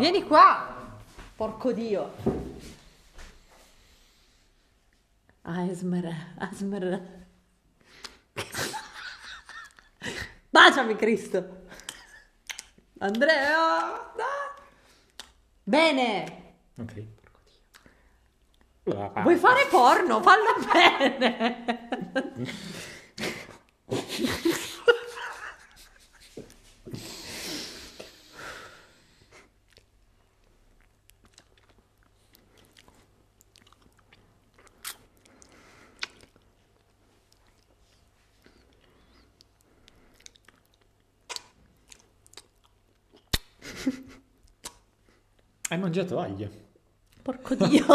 Vieni qua! Porco dio! Asmer, Asmer. Baciami Cristo! Andrea! Bene! Ok. Vuoi fare porno? Fallo bene! Hai mangiato aglio? Porco dio!